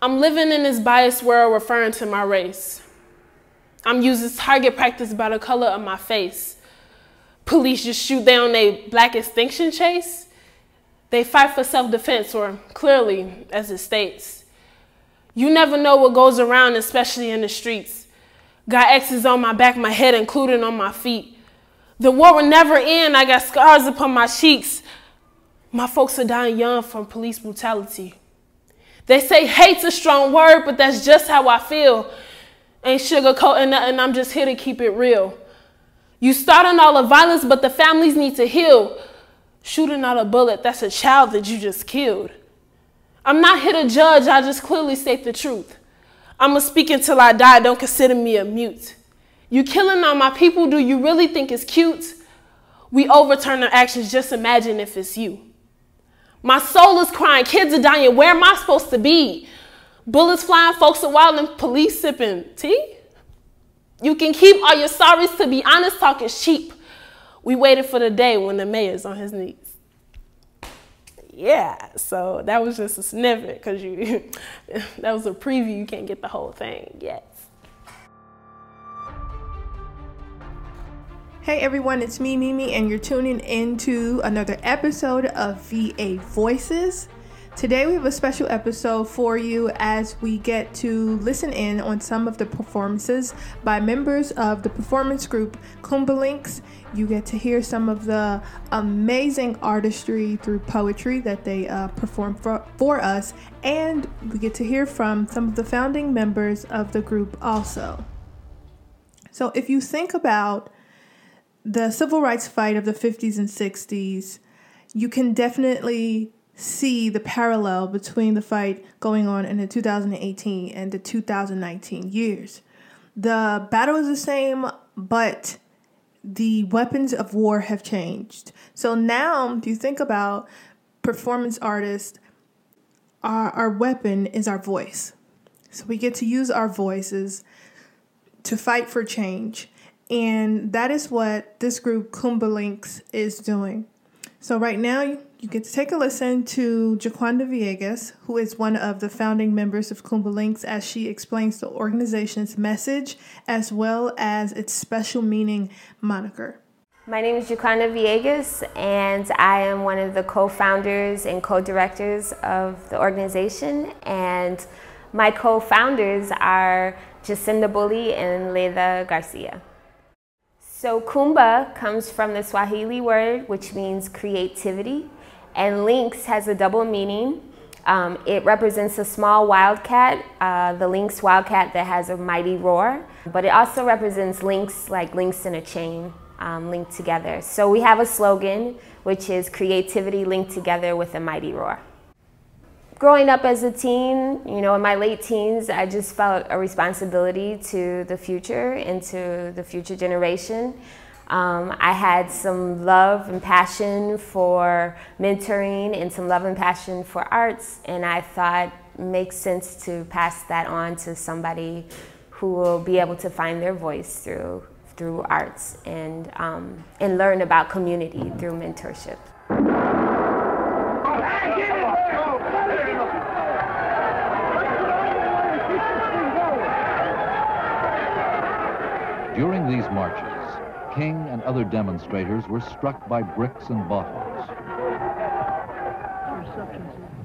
I'm living in this biased world referring to my race. I'm using target practice by the color of my face. Police just shoot down a black extinction chase. They fight for self defense, or clearly, as it states. You never know what goes around, especially in the streets. Got X's on my back, my head, including on my feet. The war will never end. I got scars upon my cheeks. My folks are dying young from police brutality. They say hate's a strong word, but that's just how I feel. Ain't sugarcoating nothing, I'm just here to keep it real. You starting all the violence, but the families need to heal. Shooting out a bullet, that's a child that you just killed. I'm not here to judge, I just clearly state the truth. I'ma speak until I die, don't consider me a mute. You killing all my people, do you really think it's cute? We overturn their actions, just imagine if it's you. My soul is crying, kids are dying, where am I supposed to be? Bullets flying, folks are wild, and police sipping tea? You can keep all your sorries, to be honest, talk is cheap. We waited for the day when the mayor's on his knees. Yeah, so that was just a snippet because you that was a preview. You can't get the whole thing yet. Hey everyone, it's me, Mimi, and you're tuning into another episode of VA Voices. Today we have a special episode for you as we get to listen in on some of the performances by members of the performance group Kuumba Lynx. You get to hear some of the amazing artistry through poetry that they uh, perform for, for us, and we get to hear from some of the founding members of the group also. So if you think about the civil rights fight of the 50s and 60s, you can definitely see the parallel between the fight going on in the 2018 and the 2019 years. The battle is the same, but the weapons of war have changed. So now, if you think about performance artists, our, our weapon is our voice. So we get to use our voices to fight for change. And that is what this group Kuumba Lynx is doing. So right now you get to take a listen to Jaquanda Villegas, who is one of the founding members of Kuumba Lynx, as she explains the organization's message as well as its special meaning moniker. My name is Jaquanda Villegas, and I am one of the co-founders and co-directors of the organization. And my co-founders are Jacinda Bully and Leila Garcia. So Kuumba comes from the Swahili word which means creativity, and lynx has a double meaning. Um, it represents a small wildcat, uh, the lynx wildcat that has a mighty roar, but it also represents links like links in a chain um, linked together. So we have a slogan which is creativity linked together with a mighty roar growing up as a teen, you know, in my late teens, I just felt a responsibility to the future and to the future generation. Um, I had some love and passion for mentoring and some love and passion for arts, and I thought it makes sense to pass that on to somebody who will be able to find their voice through through arts and um, and learn about community through mentorship. During these marches, King and other demonstrators were struck by bricks and bottles.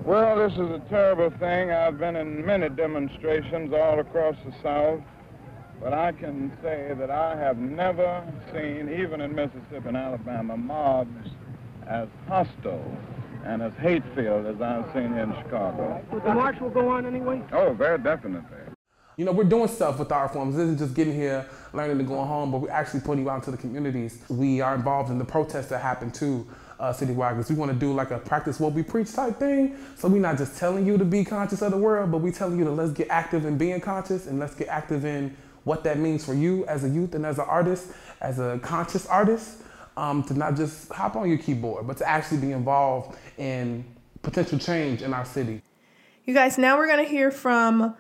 Well, this is a terrible thing. I've been in many demonstrations all across the South, but I can say that I have never seen, even in Mississippi and Alabama, mobs as hostile and as hate-filled as I've seen here in Chicago. But the march will go on anyway? Oh, very definitely. You know, we're doing stuff with our forms. This isn't just getting here, learning to go home, but we're actually putting you out into the communities. We are involved in the protests that happen too uh, citywide because we want to do like a practice what we preach type thing. So we're not just telling you to be conscious of the world, but we're telling you to let's get active in being conscious and let's get active in what that means for you as a youth and as an artist, as a conscious artist, um, to not just hop on your keyboard, but to actually be involved in potential change in our city. You guys, now we're going to hear from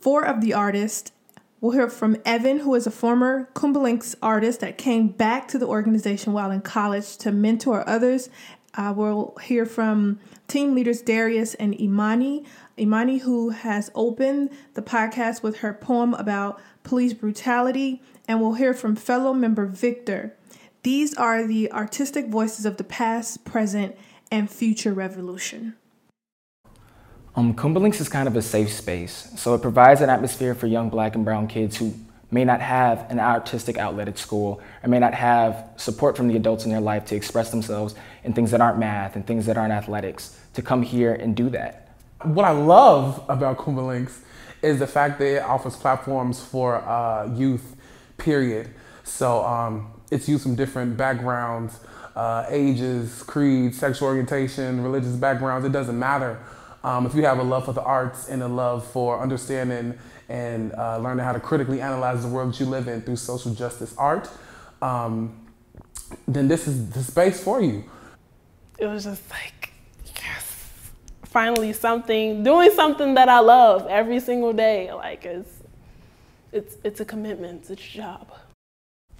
four of the artists. We'll hear from Evan, who is a former Kuumba Lynx artist that came back to the organization while in college to mentor others, Uh, we'll hear from team leaders Darius and Imani. Imani, who has opened the podcast with her poem about police brutality, and we'll hear from fellow member Victor. These are the artistic voices of the past, present, and future revolution. Um, is kind of a safe space, so it provides an atmosphere for young black and brown kids who may not have an artistic outlet at school or may not have support from the adults in their life to express themselves in things that aren't math and things that aren't athletics to come here and do that. What I love about Kuumba Lynx is the fact that it offers platforms for uh, youth, period. So um, it's youth from different backgrounds, uh, ages, creeds, sexual orientation, religious backgrounds, it doesn't matter. Um, if you have a love for the arts and a love for understanding and uh, learning how to critically analyze the world that you live in through social justice art, um, then this is the space for you. It was just like, yes, finally something, doing something that I love every single day. Like it's, it's, it's a commitment, it's a job.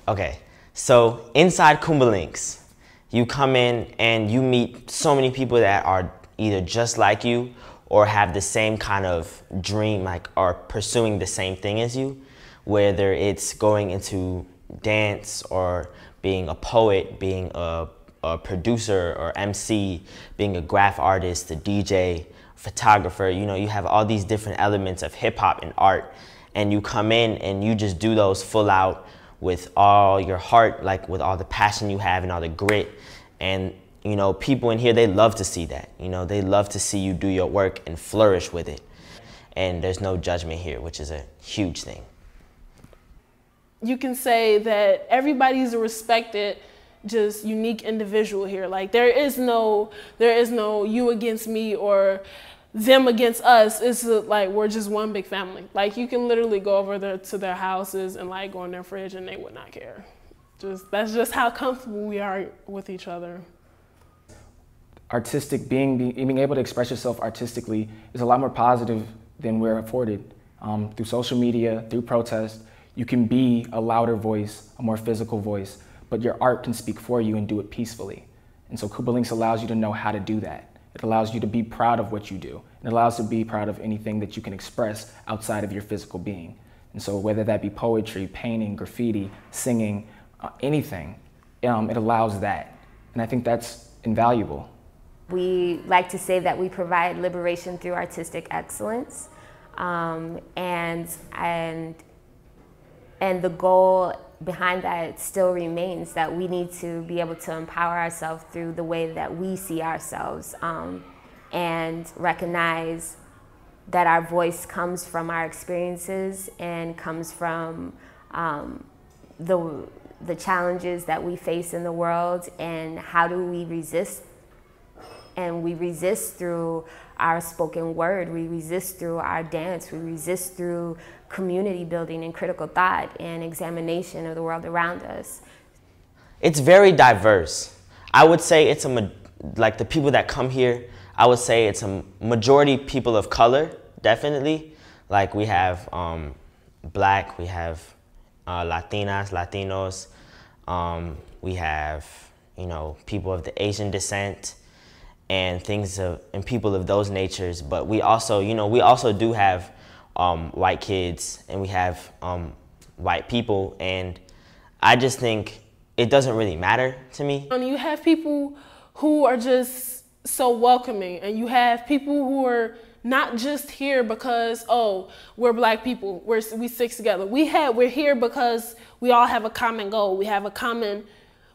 Okay, so inside Kuumba Lynx, you come in and you meet so many people that are either just like you or have the same kind of dream, like are pursuing the same thing as you, whether it's going into dance or being a poet, being a, a producer or MC, being a graph artist, a DJ, photographer, you know, you have all these different elements of hip hop and art and you come in and you just do those full out with all your heart, like with all the passion you have and all the grit. And you know, people in here, they love to see that. You know, they love to see you do your work and flourish with it. And there's no judgment here, which is a huge thing. You can say that everybody's a respected, just unique individual here. Like there is no, there is no you against me or them against us. It's like we're just one big family. Like you can literally go over there to their houses and like go in their fridge and they would not care. Just that's just how comfortable we are with each other artistic being, being able to express yourself artistically is a lot more positive than we're afforded. Um, through social media, through protest, you can be a louder voice, a more physical voice, but your art can speak for you and do it peacefully. And so Kuumba Lynx allows you to know how to do that. It allows you to be proud of what you do. It allows you to be proud of anything that you can express outside of your physical being. And so whether that be poetry, painting, graffiti, singing, uh, anything, um, it allows that. And I think that's invaluable. We like to say that we provide liberation through artistic excellence. Um, and, and, and the goal behind that still remains that we need to be able to empower ourselves through the way that we see ourselves um, and recognize that our voice comes from our experiences and comes from um, the, the challenges that we face in the world and how do we resist and we resist through our spoken word, we resist through our dance, we resist through community building and critical thought and examination of the world around us. It's very diverse. I would say it's a, like the people that come here, I would say it's a majority people of color, definitely. Like we have um, black, we have uh, Latinas, Latinos, um, we have, you know, people of the Asian descent, and things of and people of those natures. But we also, you know, we also do have um, white kids and we have um, white people, and I just think it doesn't really matter to me. And you have people who are just so welcoming, and you have people who are not just here because oh we're black people we're we stick together we have we're here because we all have a common goal we have a common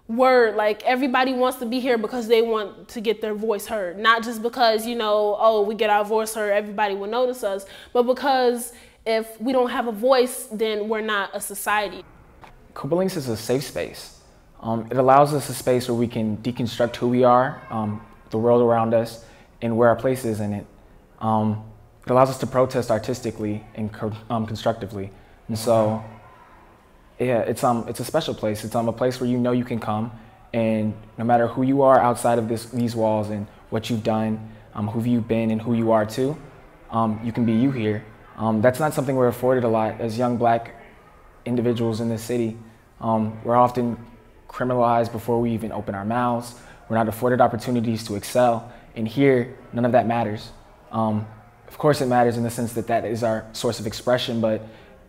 word. Like everybody wants to be here because they want to get their voice heard. Not just because you know oh we get our voice heard everybody will notice us but because if we don't have a voice then we're not a society. Kuumba Lynx is a safe space. Um, it allows us a space where we can deconstruct who we are um, the world around us and where our place is in it. Um, it allows us to protest artistically and um, constructively. And so yeah, it's um, it's a special place. It's um, a place where you know you can come, and no matter who you are outside of this, these walls and what you've done, um, who you've been and who you are too, um, you can be you here. Um, that's not something we're afforded a lot as young black individuals in this city. Um, we're often criminalized before we even open our mouths. We're not afforded opportunities to excel. And here, none of that matters. Um, of course, it matters in the sense that that is our source of expression, but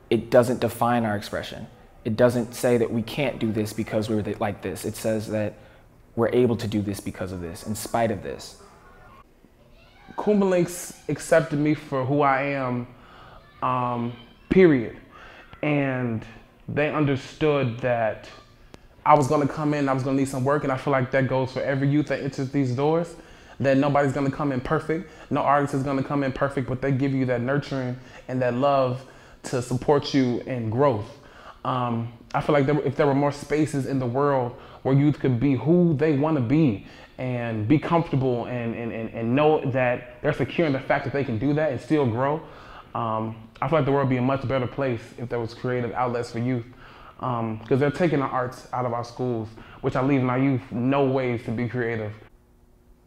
it doesn't define our expression. It doesn't say that we can't do this because we're like this. It says that we're able to do this because of this, in spite of this. Kuumba Lynx accepted me for who I am, um, period. And they understood that I was gonna come in, I was gonna need some work, and I feel like that goes for every youth that enters these doors. That nobody's gonna come in perfect, no artist is gonna come in perfect, but they give you that nurturing and that love to support you in growth. Um, I feel like there, if there were more spaces in the world where youth could be who they want to be and be comfortable and, and, and, and know that they're secure in the fact that they can do that and still grow, um, I feel like the world would be a much better place if there was creative outlets for youth. Because um, they're taking the arts out of our schools, which I leave my youth no ways to be creative.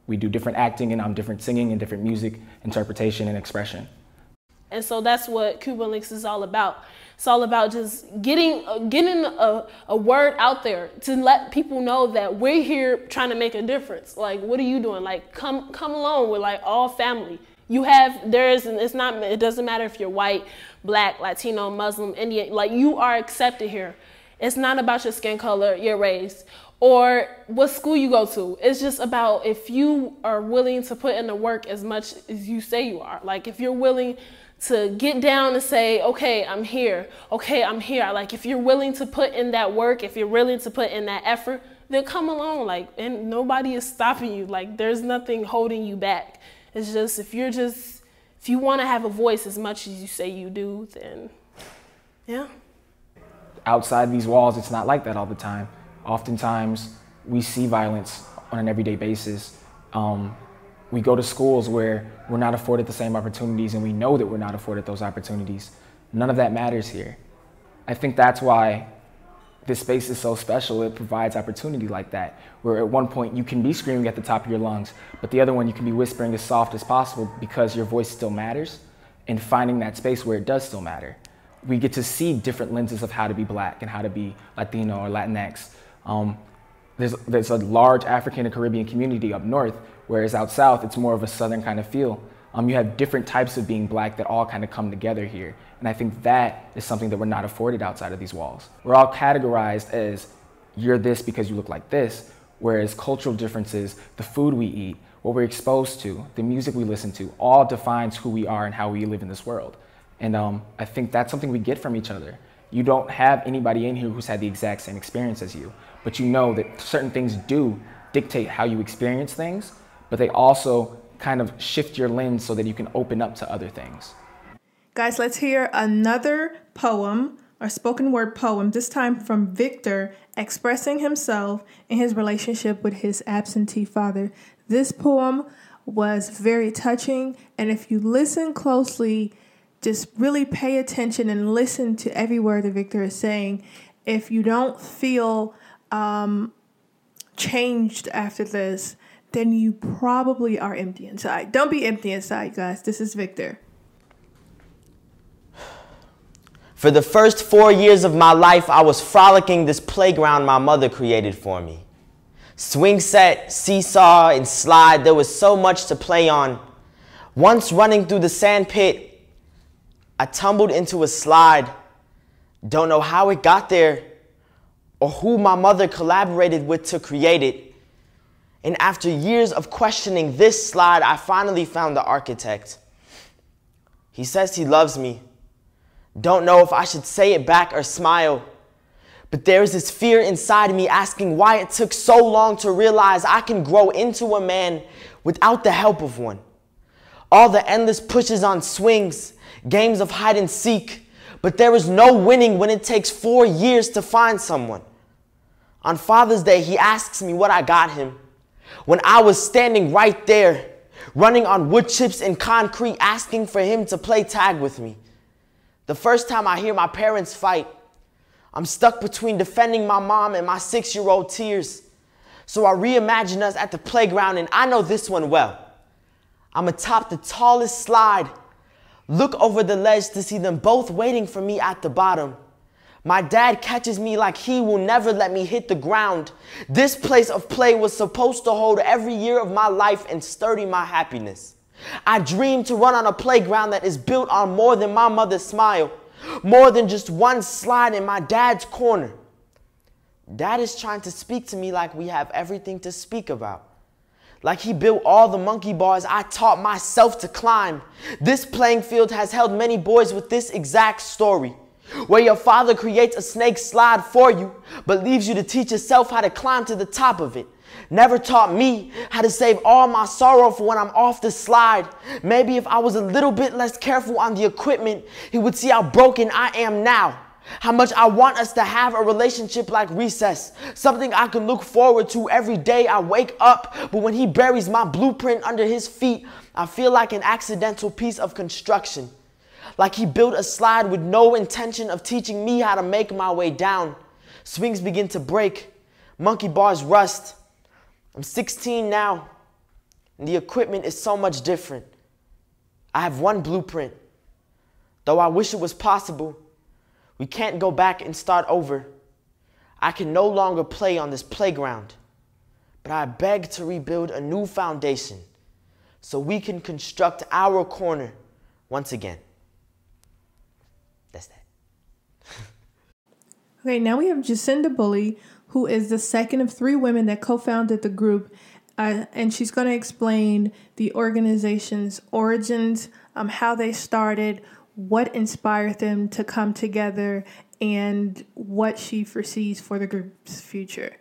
We do different acting and I'm different singing and different music, interpretation and expression. And so that's what Kuumba Lynx is all about. It's all about just getting uh, getting a, a word out there to let people know that we're here trying to make a difference. Like, what are you doing? Like, come come along with like all family. You have there is it's not it doesn't matter if you're white, black, Latino, Muslim, Indian. Like you are accepted here. It's not about your skin color, your race, or what school you go to. It's just about if you are willing to put in the work as much as you say you are. Like if you're willing to get down and say, okay, I'm here. Okay, I'm here. Like if you're willing to put in that work, if you're willing to put in that effort, then come along. Like, and nobody is stopping you. Like there's nothing holding you back. It's just if you're just if you want to have a voice as much as you say you do, then yeah. Outside these walls, it's not like that all the time. Oftentimes, we see violence on an everyday basis. Um, we go to schools where we're not afforded the same opportunities and we know that we're not afforded those opportunities. None of that matters here. I think that's why this space is so special. It provides opportunity like that, where at one point you can be screaming at the top of your lungs, but the other one you can be whispering as soft as possible because your voice still matters and finding that space where it does still matter. We get to see different lenses of how to be black and how to be Latino or Latinx. Um, there's, there's a large African and Caribbean community up north Whereas out south, it's more of a southern kind of feel. Um, you have different types of being black that all kind of come together here. And I think that is something that we're not afforded outside of these walls. We're all categorized as you're this because you look like this, whereas cultural differences, the food we eat, what we're exposed to, the music we listen to, all defines who we are and how we live in this world. And um, I think that's something we get from each other. You don't have anybody in here who's had the exact same experience as you, but you know that certain things do dictate how you experience things but they also kind of shift your lens so that you can open up to other things. Guys, let's hear another poem or spoken word poem, this time from Victor, expressing himself in his relationship with his absentee father. This poem was very touching, and if you listen closely, just really pay attention and listen to every word that Victor is saying. If you don't feel um, changed after this, then you probably are empty inside. Don't be empty inside, guys. This is Victor. For the first four years of my life, I was frolicking this playground my mother created for me. Swing set, seesaw, and slide, there was so much to play on. Once running through the sand pit, I tumbled into a slide. Don't know how it got there or who my mother collaborated with to create it. And after years of questioning this slide, I finally found the architect. He says he loves me. Don't know if I should say it back or smile. But there is this fear inside me asking why it took so long to realize I can grow into a man without the help of one. All the endless pushes on swings, games of hide and seek, but there is no winning when it takes four years to find someone. On Father's Day, he asks me what I got him when I was standing right there, running on wood chips and concrete, asking for him to play tag with me. The first time I hear my parents fight, I'm stuck between defending my mom and my six year old tears. So I reimagine us at the playground, and I know this one well. I'm atop the tallest slide, look over the ledge to see them both waiting for me at the bottom. My dad catches me like he will never let me hit the ground. This place of play was supposed to hold every year of my life and sturdy my happiness. I dream to run on a playground that is built on more than my mother's smile, more than just one slide in my dad's corner. Dad is trying to speak to me like we have everything to speak about. Like he built all the monkey bars I taught myself to climb. This playing field has held many boys with this exact story. Where your father creates a snake slide for you, but leaves you to teach yourself how to climb to the top of it. Never taught me how to save all my sorrow for when I'm off the slide. Maybe if I was a little bit less careful on the equipment, he would see how broken I am now. How much I want us to have a relationship like recess, something I can look forward to every day I wake up. But when he buries my blueprint under his feet, I feel like an accidental piece of construction. Like he built a slide with no intention of teaching me how to make my way down. Swings begin to break, monkey bars rust. I'm 16 now, and the equipment is so much different. I have one blueprint. Though I wish it was possible, we can't go back and start over. I can no longer play on this playground, but I beg to rebuild a new foundation so we can construct our corner once again. That's that. Okay, now we have Jacinda Bully, who is the second of three women that co founded the group. Uh, and she's going to explain the organization's origins, um, how they started, what inspired them to come together, and what she foresees for the group's future.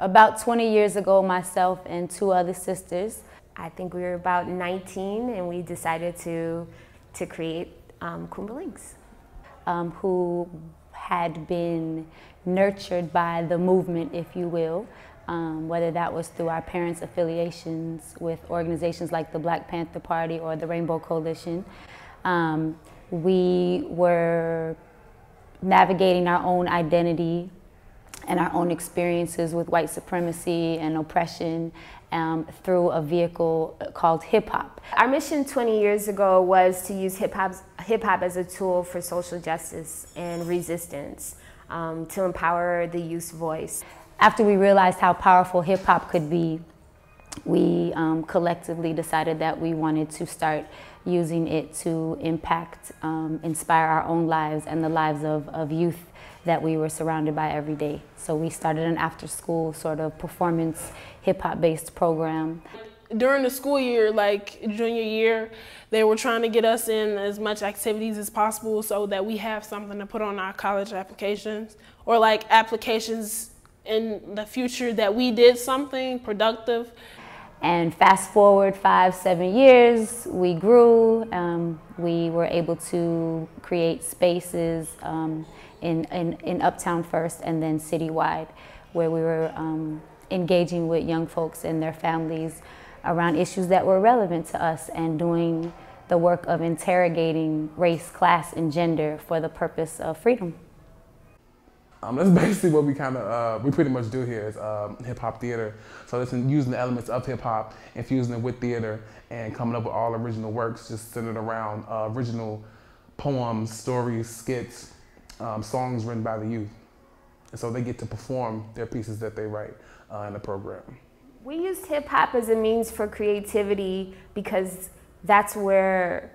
About 20 years ago, myself and two other sisters, I think we were about 19, and we decided to, to create um, Kuumba Lynx, um, who had been nurtured by the movement, if you will. Um, whether that was through our parents' affiliations with organizations like the Black Panther Party or the Rainbow Coalition. Um, we were navigating our own identity and our own experiences with white supremacy and oppression um, through a vehicle called hip hop. Our mission 20 years ago was to use hip hop hip hop as a tool for social justice and resistance um, to empower the youth's voice. After we realized how powerful hip hop could be, we um, collectively decided that we wanted to start using it to impact, um, inspire our own lives and the lives of, of youth that we were surrounded by every day. So we started an after school sort of performance hip hop based program. During the school year, like junior year, they were trying to get us in as much activities as possible so that we have something to put on our college applications or like applications in the future that we did something productive and fast forward five, seven years, we grew. Um, we were able to create spaces um, in, in, in, Uptown first and then citywide, where we were um, engaging with young folks and their families around issues that were relevant to us and doing the work of interrogating race, class, and gender for the purpose of freedom. Um, that's basically what we kind of uh, we pretty much do here is um, hip hop theater. So it's using the elements of hip hop, infusing it with theater, and coming up with all original works just centered around uh, original poems, stories, skits, um, songs written by the youth. And so they get to perform their pieces that they write uh, in the program. We used hip hop as a means for creativity because that's where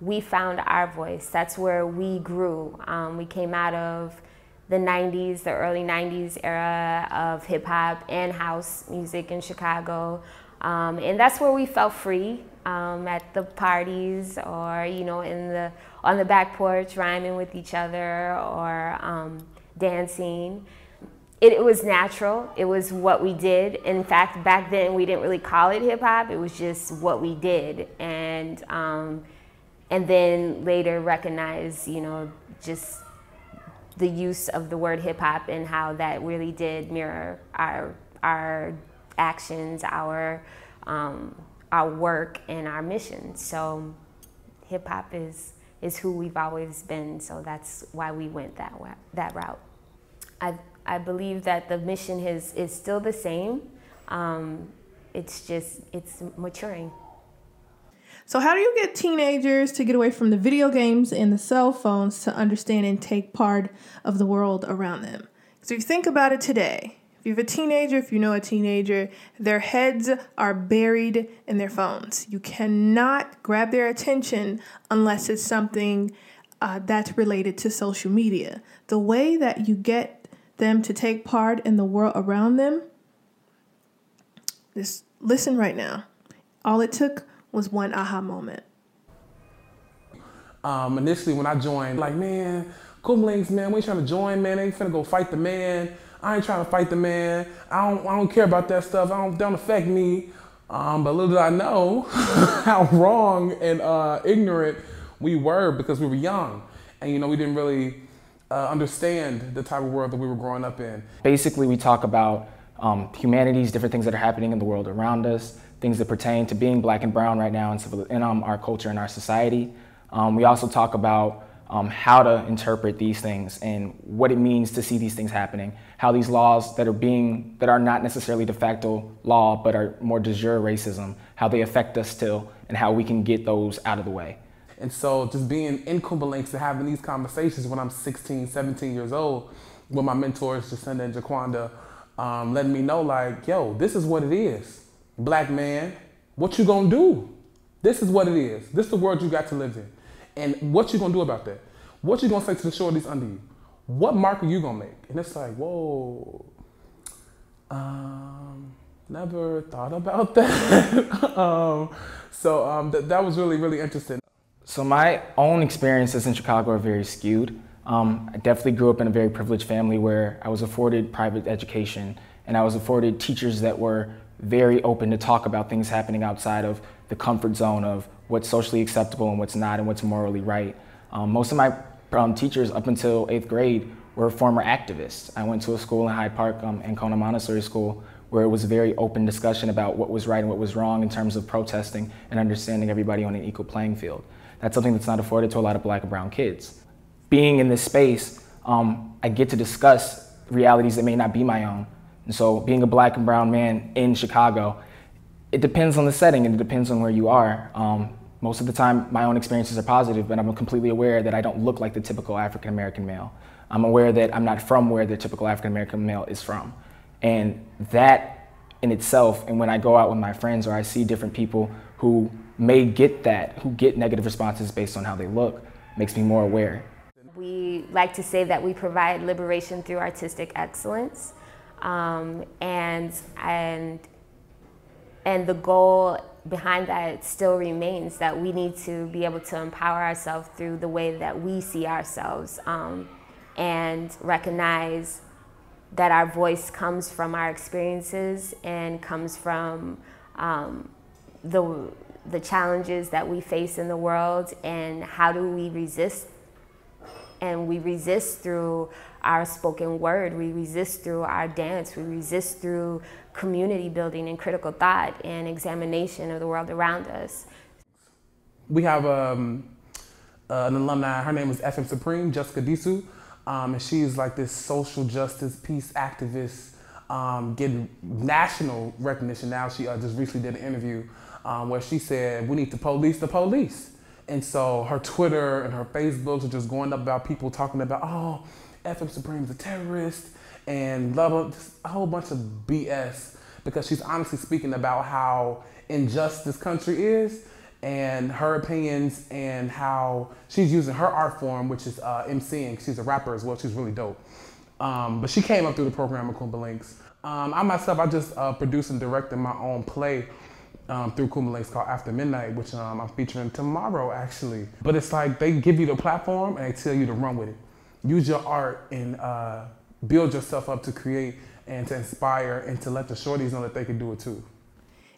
we found our voice. That's where we grew. Um, we came out of the 90s, the early 90s era of hip hop and house music in Chicago. Um, and that's where we felt free um, at the parties or, you know, in the, on the back porch rhyming with each other or um, dancing. It, it, was natural. It was what we did. In fact, back then we didn't really call it hip hop. It was just what we did. And, um, and then later recognize, you know, just the use of the word hip hop and how that really did mirror our our actions, our um, our work, and our mission. So, hip hop is is who we've always been. So that's why we went that way, that route. I I believe that the mission is is still the same. Um, it's just it's maturing. So, how do you get teenagers to get away from the video games and the cell phones to understand and take part of the world around them? So, if you think about it today, if you have a teenager, if you know a teenager, their heads are buried in their phones. You cannot grab their attention unless it's something uh, that's related to social media. The way that you get them to take part in the world around them, just listen right now. All it took was one aha moment? Um, initially, when I joined, like, man, Kuumba Lynx, man, we trying to join, man. Ain't finna go fight the man. I ain't trying to fight the man. I don't, I don't care about that stuff. I don't, don't affect me. Um, but little did I know how wrong and uh, ignorant we were because we were young. And, you know, we didn't really uh, understand the type of world that we were growing up in. Basically, we talk about um, humanities, different things that are happening in the world around us, things that pertain to being black and brown right now in, civil, in um, our culture and our society. Um, we also talk about um, how to interpret these things and what it means to see these things happening, how these laws that are being, that are not necessarily de facto law, but are more de jure racism, how they affect us still, and how we can get those out of the way. And so just being in Kuumba Lynx and having these conversations when I'm 16, 17 years old with my mentors, Jacinda and Jaquanda, um, letting me know like, yo, this is what it is black man, what you gonna do? This is what it is. This is the world you got to live in. And what you gonna do about that? What you gonna say to the shorties under you? What mark are you gonna make? And it's like, whoa, um, never thought about that. um, so um, th- that was really, really interesting. So my own experiences in Chicago are very skewed. Um, I definitely grew up in a very privileged family where I was afforded private education and I was afforded teachers that were very open to talk about things happening outside of the comfort zone of what's socially acceptable and what's not and what's morally right. Um, most of my um, teachers up until eighth grade were former activists. I went to a school in Hyde Park, um, Ancona Montessori School, where it was a very open discussion about what was right and what was wrong in terms of protesting and understanding everybody on an equal playing field. That's something that's not afforded to a lot of black and brown kids. Being in this space, um, I get to discuss realities that may not be my own, and so, being a black and brown man in Chicago, it depends on the setting and it depends on where you are. Um, most of the time, my own experiences are positive, but I'm completely aware that I don't look like the typical African American male. I'm aware that I'm not from where the typical African American male is from. And that in itself, and when I go out with my friends or I see different people who may get that, who get negative responses based on how they look, makes me more aware. We like to say that we provide liberation through artistic excellence. Um, and, and, and the goal behind that still remains that we need to be able to empower ourselves through the way that we see ourselves um, and recognize that our voice comes from our experiences and comes from um, the, the challenges that we face in the world and how do we resist? And we resist through our spoken word, we resist through our dance, we resist through community building and critical thought and examination of the world around us. We have um, uh, an alumni, her name is FM Supreme, Jessica Disu, um, and she's like this social justice, peace activist, um, getting national recognition now. She uh, just recently did an interview um, where she said, we need to police the police. And so her Twitter and her Facebooks are just going up about people talking about, oh, FM Supreme's a terrorist and love blah, a whole bunch of BS because she's honestly speaking about how unjust this country is and her opinions and how she's using her art form, which is uh, MCing. She's a rapper as well. She's really dope. Um, but she came up through the program at Kuumba Lynx. Um, I myself, I just uh, produced and directed my own play um, through Kuumba Lynx called After Midnight, which um, I'm featuring tomorrow actually. But it's like they give you the platform and they tell you to run with it use your art and uh, build yourself up to create and to inspire and to let the shorties know that they can do it too.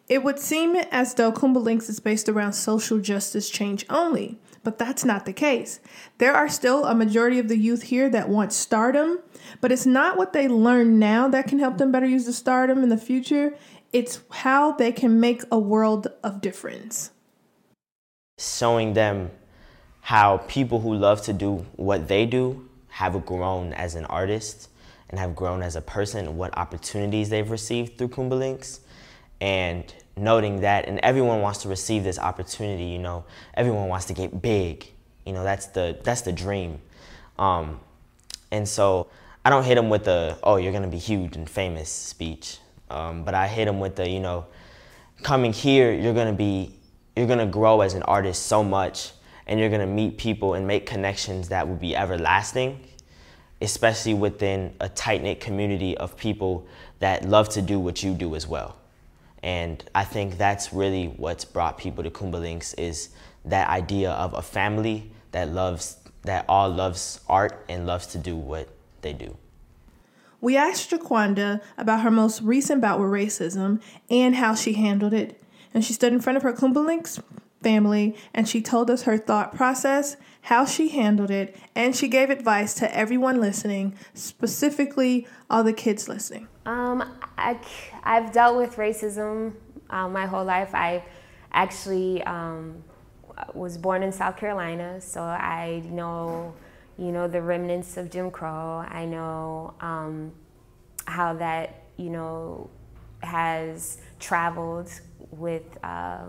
It would seem as though Kuumba Lynx is based around social justice change only, but that's not the case. There are still a majority of the youth here that want stardom, but it's not what they learn now that can help them better use the stardom in the future. It's how they can make a world of difference. Showing them how people who love to do what they do have grown as an artist and have grown as a person, what opportunities they've received through Kuumba Lynx, and noting that, and everyone wants to receive this opportunity. You know, everyone wants to get big. You know, that's the that's the dream. Um, and so I don't hit them with the "oh, you're gonna be huge and famous" speech, um, but I hit them with the you know, coming here, you're gonna be you're gonna grow as an artist so much, and you're gonna meet people and make connections that will be everlasting especially within a tight knit community of people that love to do what you do as well. And I think that's really what's brought people to Kuumba Lynx is that idea of a family that loves that all loves art and loves to do what they do. We asked Jaquanda about her most recent bout with racism and how she handled it. And she stood in front of her Kuumba Lynx family and she told us her thought process, how she handled it, and she gave advice to everyone listening, specifically all the kids listening. Um, I, I've dealt with racism uh, my whole life. I actually um, was born in South Carolina, so I know, you know, the remnants of Jim Crow. I know um, how that, you know, has traveled with, uh,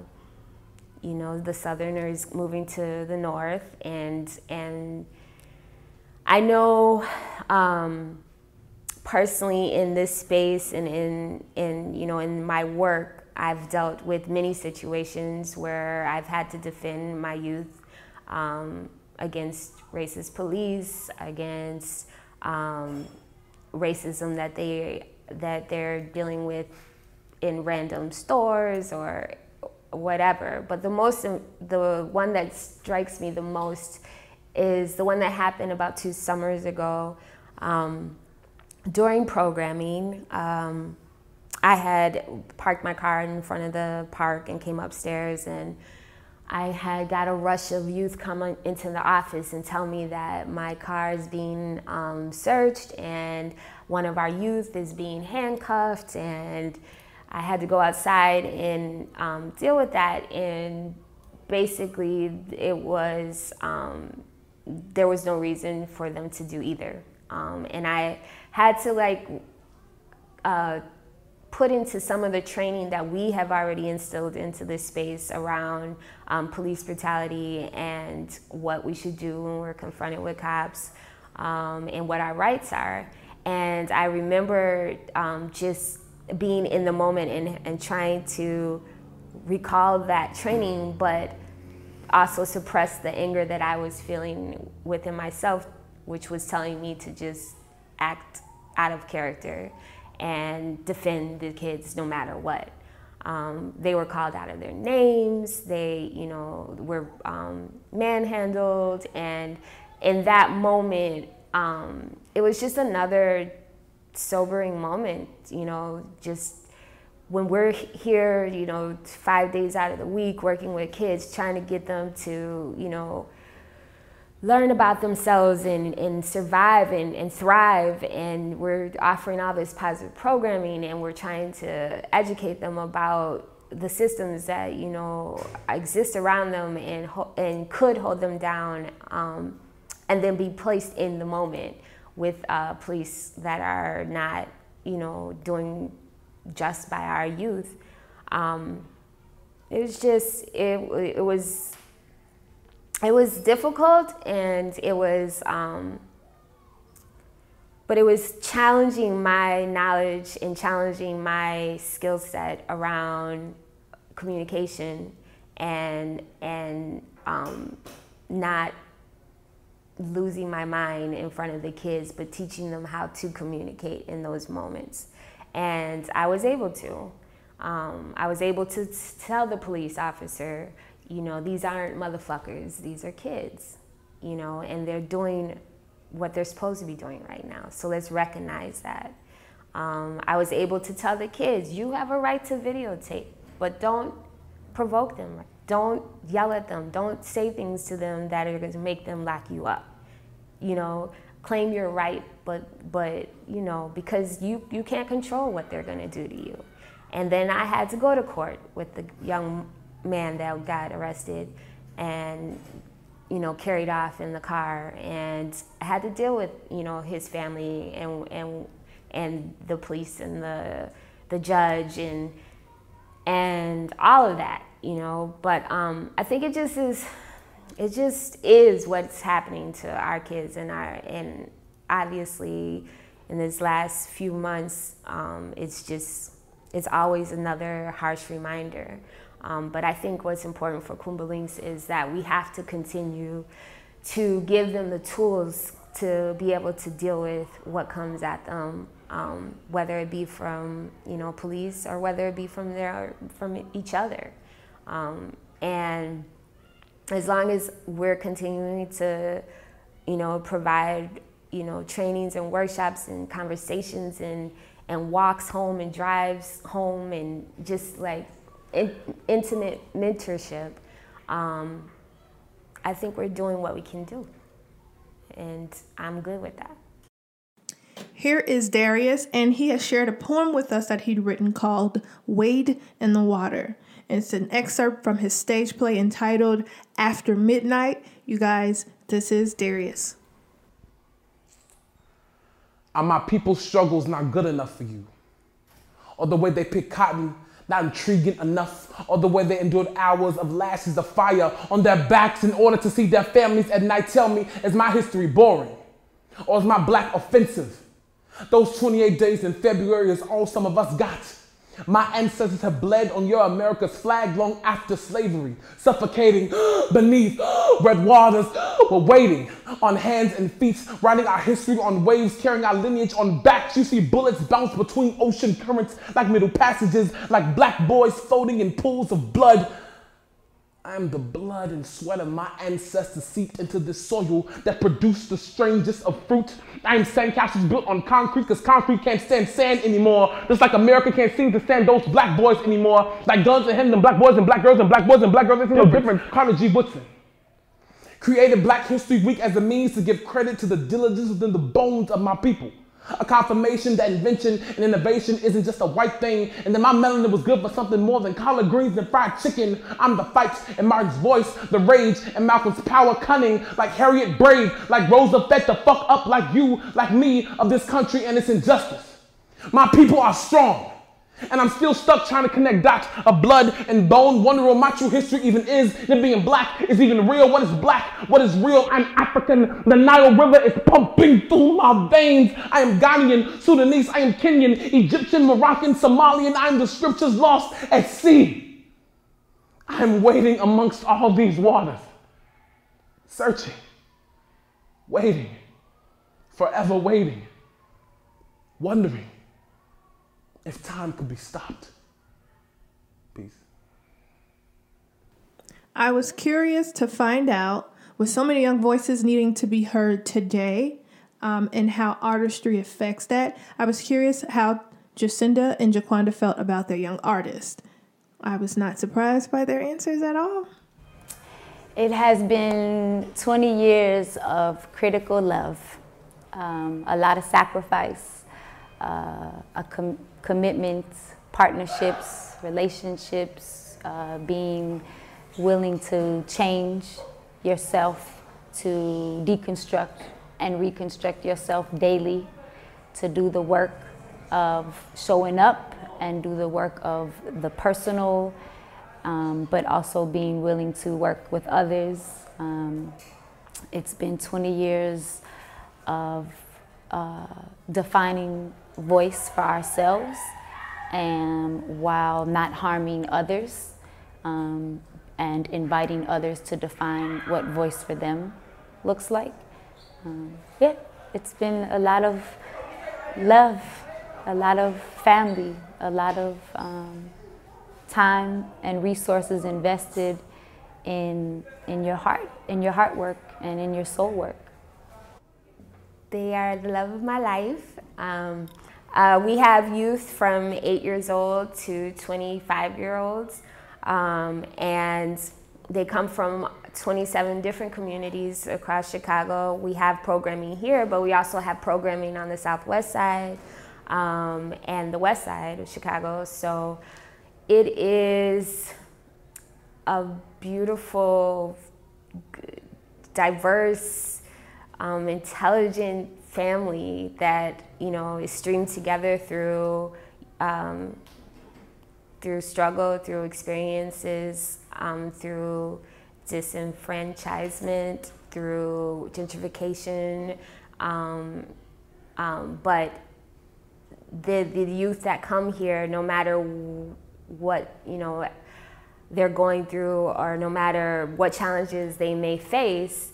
you know, the Southerners moving to the North, and and I know. Um, personally in this space and in, in, you know, in my work, I've dealt with many situations where I've had to defend my youth um, against racist police, against um, racism that they that they're dealing with in random stores or whatever. But the most, the one that strikes me the most is the one that happened about two summers ago. Um, during programming, um, I had parked my car in front of the park and came upstairs and I had got a rush of youth come into the office and tell me that my car is being um, searched and one of our youth is being handcuffed and I had to go outside and um, deal with that and basically it was um, there was no reason for them to do either um, and I had to like uh, put into some of the training that we have already instilled into this space around um, police brutality and what we should do when we're confronted with cops um, and what our rights are. And I remember um, just being in the moment and, and trying to recall that training, but also suppress the anger that I was feeling within myself, which was telling me to just act out of character and defend the kids no matter what. Um, they were called out of their names. They, you know, were um, manhandled, and in that moment, um, it was just another sobering moment. You know, just when we're here, you know, five days out of the week working with kids, trying to get them to, you know, learn about themselves and, and survive and, and thrive. And we're offering all this positive programming and we're trying to educate them about the systems that, you know, exist around them and, and could hold them down um, and then be placed in the moment with uh, police that are not, you know, doing just by our youth. Um, it was just, it, it was it was difficult and it was um, but it was challenging my knowledge and challenging my skill set around communication and and um, not losing my mind in front of the kids but teaching them how to communicate in those moments and i was able to um, i was able to tell the police officer you know, these aren't motherfuckers, these are kids, you know, and they're doing what they're supposed to be doing right now. So let's recognize that. Um, I was able to tell the kids, you have a right to videotape, but don't provoke them. Don't yell at them. Don't say things to them that are going to make them lock you up. You know, claim your right, but but you know because you you can't control what they're going to do to you. And then I had to go to court with the young man that got arrested and you know carried off in the car and I had to deal with you know his family and and and the police and the the judge and and all of that, you know. But um, I think it just is, it just is what's happening to our kids and our and obviously in this last few months, um, it's just it's always another harsh reminder. Um, but I think what's important for Kuumba Lynx is that we have to continue to give them the tools to be able to deal with what comes at them, um, whether it be from you know police or whether it be from their from each other, um, and as long as we're continuing to you know provide you know trainings and workshops and conversations and and walks home and drives home and just like in, intimate mentorship. Um, I think we're doing what we can do. And I'm good with that. Here is Darius, and he has shared a poem with us that he'd written called Wade in the Water. It's an excerpt from his stage play entitled After Midnight. You guys, this is Darius. Are my people's struggles not good enough for you? Or the way they pick cotton not intriguing enough, or the way they endured hours of lashes of fire on their backs in order to see their families at night. Tell me, is my history boring? Or is my black offensive? Those 28 days in February is all some of us got. My ancestors have bled on your America's flag long after slavery, suffocating beneath red waters. We're waiting on hands and feet, writing our history on waves, carrying our lineage on backs. You see bullets bounce between ocean currents like middle passages, like black boys floating in pools of blood. I am the blood and sweat of my ancestors seeped into this soil that produced the strangest of fruit. I am sandcastles built on concrete because concrete can't stand sand anymore. Just like America can't seem to stand those black boys anymore. Like guns and him, them black boys and black girls and black boys and black girls. There's no difference. Carter G. Woodson created Black History Week as a means to give credit to the diligence within the bones of my people. A confirmation that invention and innovation isn't just a white thing, and that my melanin was good for something more than collard greens and fried chicken. I'm the fight and Martin's voice, the rage and Malcolm's power, cunning like Harriet Brave, like Rosa fed the fuck up like you, like me, of this country and its injustice. My people are strong. And I'm still stuck trying to connect dots of blood and bone, wondering what my true history even is. If being black is even real. What is black? What is real? I'm African. The Nile River is pumping through my veins. I am Ghanaian, Sudanese, I am Kenyan, Egyptian, Moroccan, Somalian. I am the scriptures lost at sea. I am waiting amongst all these waters, searching, waiting, forever waiting, wondering if time could be stopped. Peace. I was curious to find out, with so many young voices needing to be heard today, um, and how artistry affects that, I was curious how Jacinda and Jaquanda felt about their young artist. I was not surprised by their answers at all. It has been 20 years of critical love, um, a lot of sacrifice, uh, a com- commitments, partnerships, relationships, uh, being willing to change yourself, to deconstruct and reconstruct yourself daily, to do the work of showing up and do the work of the personal, um, but also being willing to work with others. Um, it's been 20 years of uh, defining voice for ourselves and while not harming others um, and inviting others to define what voice for them looks like. Um, yeah, it's been a lot of love, a lot of family, a lot of um, time and resources invested in, in your heart, in your heart work and in your soul work. They are the love of my life. Uh, we have youth from eight years old to 25 year olds, um, and they come from 27 different communities across Chicago. We have programming here, but we also have programming on the southwest side um, and the west side of Chicago. So it is a beautiful, diverse, um, intelligent family that you know is streamed together through um, through struggle, through experiences, um, through disenfranchisement, through gentrification. Um, um, but the, the youth that come here, no matter what, you know, they're going through or no matter what challenges they may face,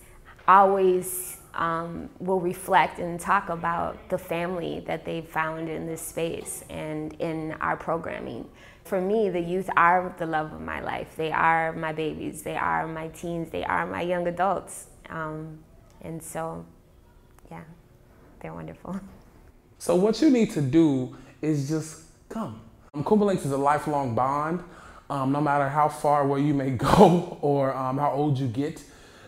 always um, will reflect and talk about the family that they've found in this space and in our programming. For me, the youth are the love of my life. They are my babies, they are my teens, they are my young adults. Um, and so, yeah, they're wonderful. So, what you need to do is just come. Um, Kuumba Lynx is a lifelong bond. Um, no matter how far where you may go or um, how old you get,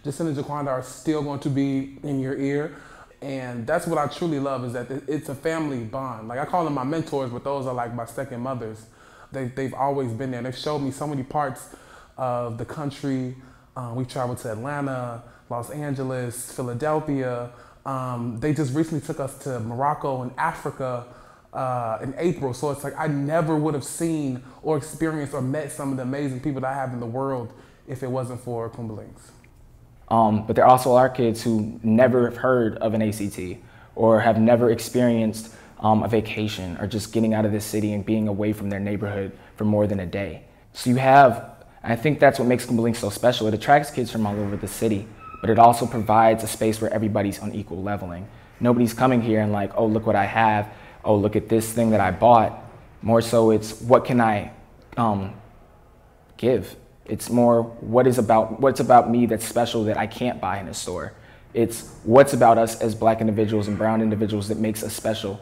Jacinda Jaquanda are still going to be in your ear. And that's what I truly love is that it's a family bond. Like I call them my mentors, but those are like my second mothers. They, they've always been there. They've showed me so many parts of the country. Um, we traveled to Atlanta, Los Angeles, Philadelphia. Um, they just recently took us to Morocco and Africa uh, in April. So it's like I never would have seen or experienced or met some of the amazing people that I have in the world if it wasn't for Kuumba Lynx. Um, but there also are kids who never have heard of an ACT or have never experienced um, a vacation or just getting out of the city and being away from their neighborhood for more than a day. So you have, I think that's what makes Kuumba Lynx so special. It attracts kids from all over the city, but it also provides a space where everybody's on equal leveling. Nobody's coming here and like, oh, look what I have. Oh, look at this thing that I bought. More so, it's what can I um, give it's more what is about what's about me that's special that I can't buy in a store. It's what's about us as black individuals and brown individuals that makes us special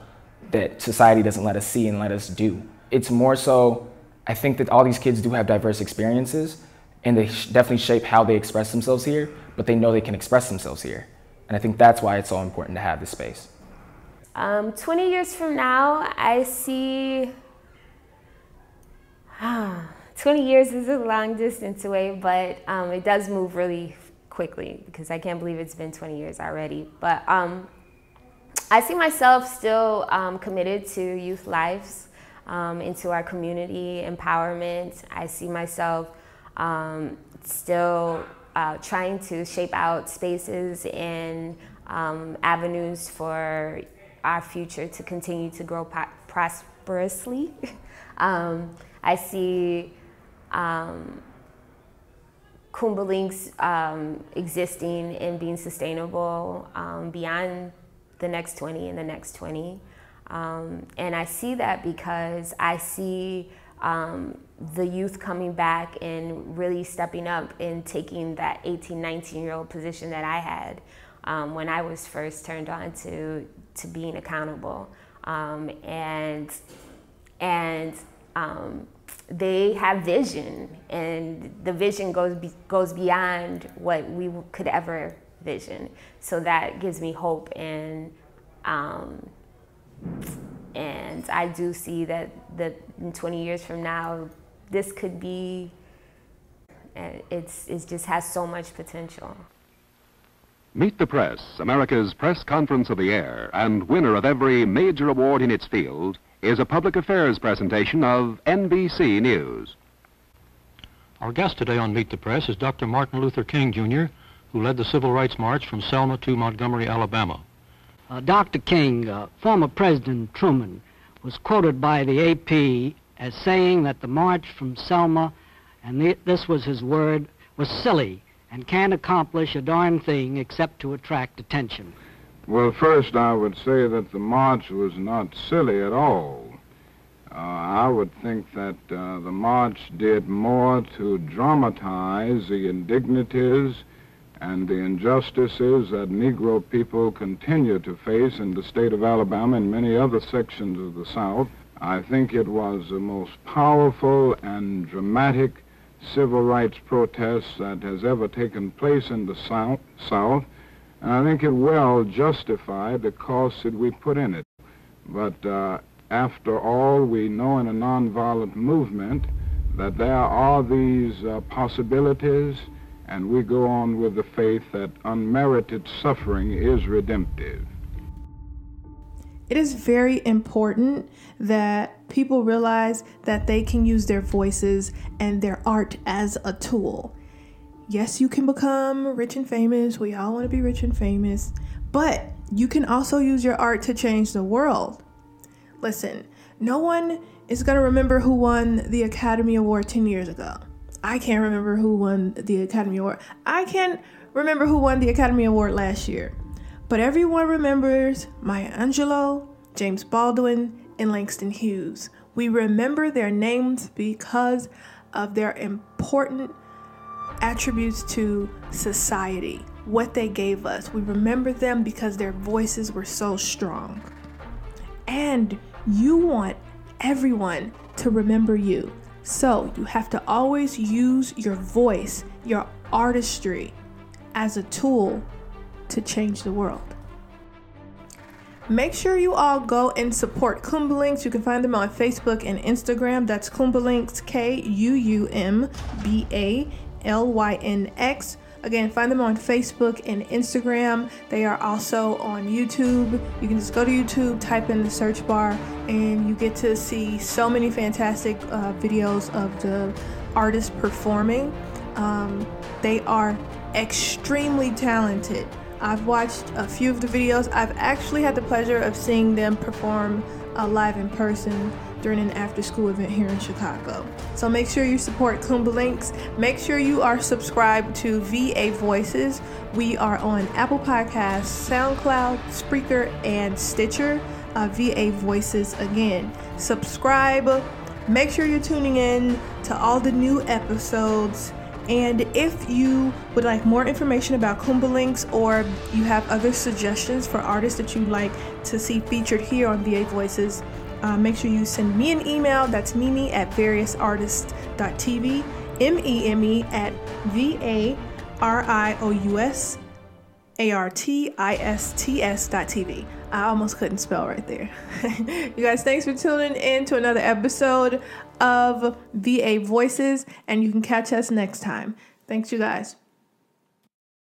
that society doesn't let us see and let us do. It's more so I think that all these kids do have diverse experiences and they definitely shape how they express themselves here, but they know they can express themselves here. And I think that's why it's so important to have this space. Um, 20 years from now, I see. 20 years is a long distance away, but um, it does move really quickly because I can't believe it's been 20 years already. But um, I see myself still um, committed to youth lives, um, into our community empowerment. I see myself um, still uh, trying to shape out spaces and um, avenues for our future to continue to grow prosperously. I see um, Kuumba Lynx um, existing and being sustainable um, beyond the next 20 and the next 20. Um, and I see that because I see um, the youth coming back and really stepping up and taking that 18, 19 year old position that I had um, when I was first turned on to, to being accountable. Um, and and they have vision, and the vision goes be, goes beyond what we could ever vision. So that gives me hope, and um, and I do see that that in 20 years from now, this could be. It's it just has so much potential. Meet the Press, America's press conference of the air, and winner of every major award in its field is a public affairs presentation of NBC News. Our guest today on Meet the Press is Dr. Martin Luther King, Jr., who led the Civil Rights March from Selma to Montgomery, Alabama. Uh, Dr. King, uh, former President Truman, was quoted by the AP as saying that the march from Selma, and the, this was his word, was silly and can't accomplish a darn thing except to attract attention. Well, first, I would say that the march was not silly at all. Uh, I would think that uh, the march did more to dramatize the indignities and the injustices that Negro people continue to face in the state of Alabama and many other sections of the South. I think it was the most powerful and dramatic civil rights protest that has ever taken place in the South. South and I think it well justified the cost that we put in it. But uh, after all, we know in a nonviolent movement that there are these uh, possibilities, and we go on with the faith that unmerited suffering is redemptive. It is very important that people realize that they can use their voices and their art as a tool. Yes, you can become rich and famous. We all want to be rich and famous. But you can also use your art to change the world. Listen, no one is going to remember who won the Academy Award 10 years ago. I can't remember who won the Academy Award. I can't remember who won the Academy Award last year. But everyone remembers Maya Angelou, James Baldwin, and Langston Hughes. We remember their names because of their important attributes to society, what they gave us. We remember them because their voices were so strong. And you want everyone to remember you. So you have to always use your voice, your artistry, as a tool to change the world. Make sure you all go and support Kuumba Lynx. You can find them on Facebook and Instagram. That's Kuumba Lynx, K U U M B A L Y N X. Again, find them on Facebook and Instagram. They are also on YouTube. You can just go to YouTube, type in the search bar, and you get to see so many fantastic uh, videos of the artists performing. Um, they are extremely talented. I've watched a few of the videos. I've actually had the pleasure of seeing them perform uh, live in person during an after school event here in Chicago. So make sure you support Kuumba Lynx. Make sure you are subscribed to VA Voices. We are on Apple Podcasts, SoundCloud, Spreaker, and Stitcher. Uh, VA Voices again. Subscribe. Make sure you're tuning in to all the new episodes. And if you would like more information about Kuumba Lynx or you have other suggestions for artists that you'd like to see featured here on VA Voices, uh, make sure you send me an email. That's mimi at variousartists.tv, M E M E at V A R I O U S A R T I S T S TV. I almost couldn't spell right there. you guys, thanks for tuning in to another episode of VA Voices, and you can catch us next time. Thanks, you guys.